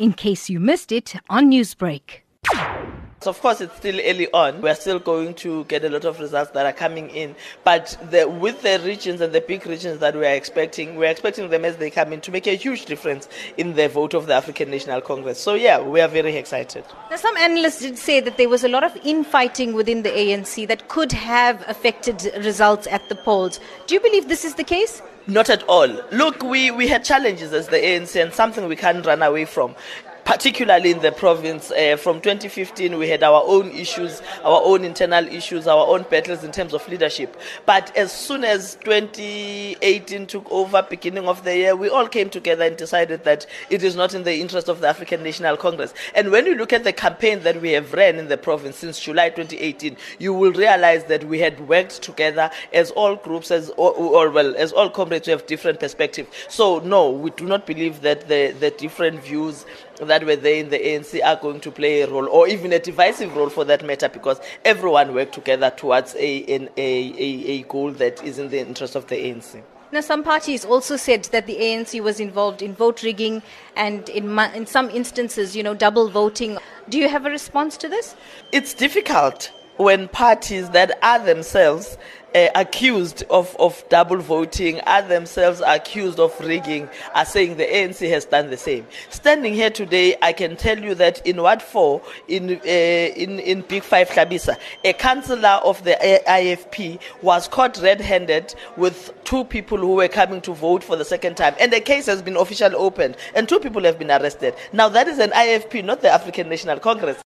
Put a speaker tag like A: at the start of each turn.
A: in case you missed it on Newsbreak.
B: So of course, it's still early on. We're still going to get a lot of results that are coming in. But the, with the regions and the big regions that we are expecting, we're expecting them as they come in to make a huge difference in the vote of the African National Congress. So yeah, we are very excited.
A: Now, some analysts did say that there was a lot of infighting within the ANC that could have affected results at the polls. Do you believe this is the case?
B: Not at all. Look, we, we had challenges as the ANC and something we can't run away from particularly in the province. Uh, from 2015, we had our own issues, our own internal issues, our own battles in terms of leadership. But as soon as 2018 took over, beginning of the year, we all came together and decided that it is not in the interest of the African National Congress. And when you look at the campaign that we have ran in the province since July 2018, you will realize that we had worked together as all groups, as or well, as all comrades who have different perspectives. So no, we do not believe that the, the different views that were there in the ANC are going to play a role, or even a divisive role for that matter, because everyone worked together towards a, a, a, a goal that is in the interest of the ANC.
A: Now, some parties also said that the ANC was involved in vote rigging and, in, in some instances, you know, double voting. Do you have a response to this?
B: It's difficult when parties that are themselves uh, accused of, of double voting, are themselves accused of rigging, are saying the ANC has done the same. Standing here today, I can tell you that in Ward 4, in, uh, in, in Big 5 Hlabisa, a councillor of the IFP was caught red handed with two people who were coming to vote for the second time. And the case has been officially opened, and two people have been arrested. Now, that is an IFP, not the African National Congress.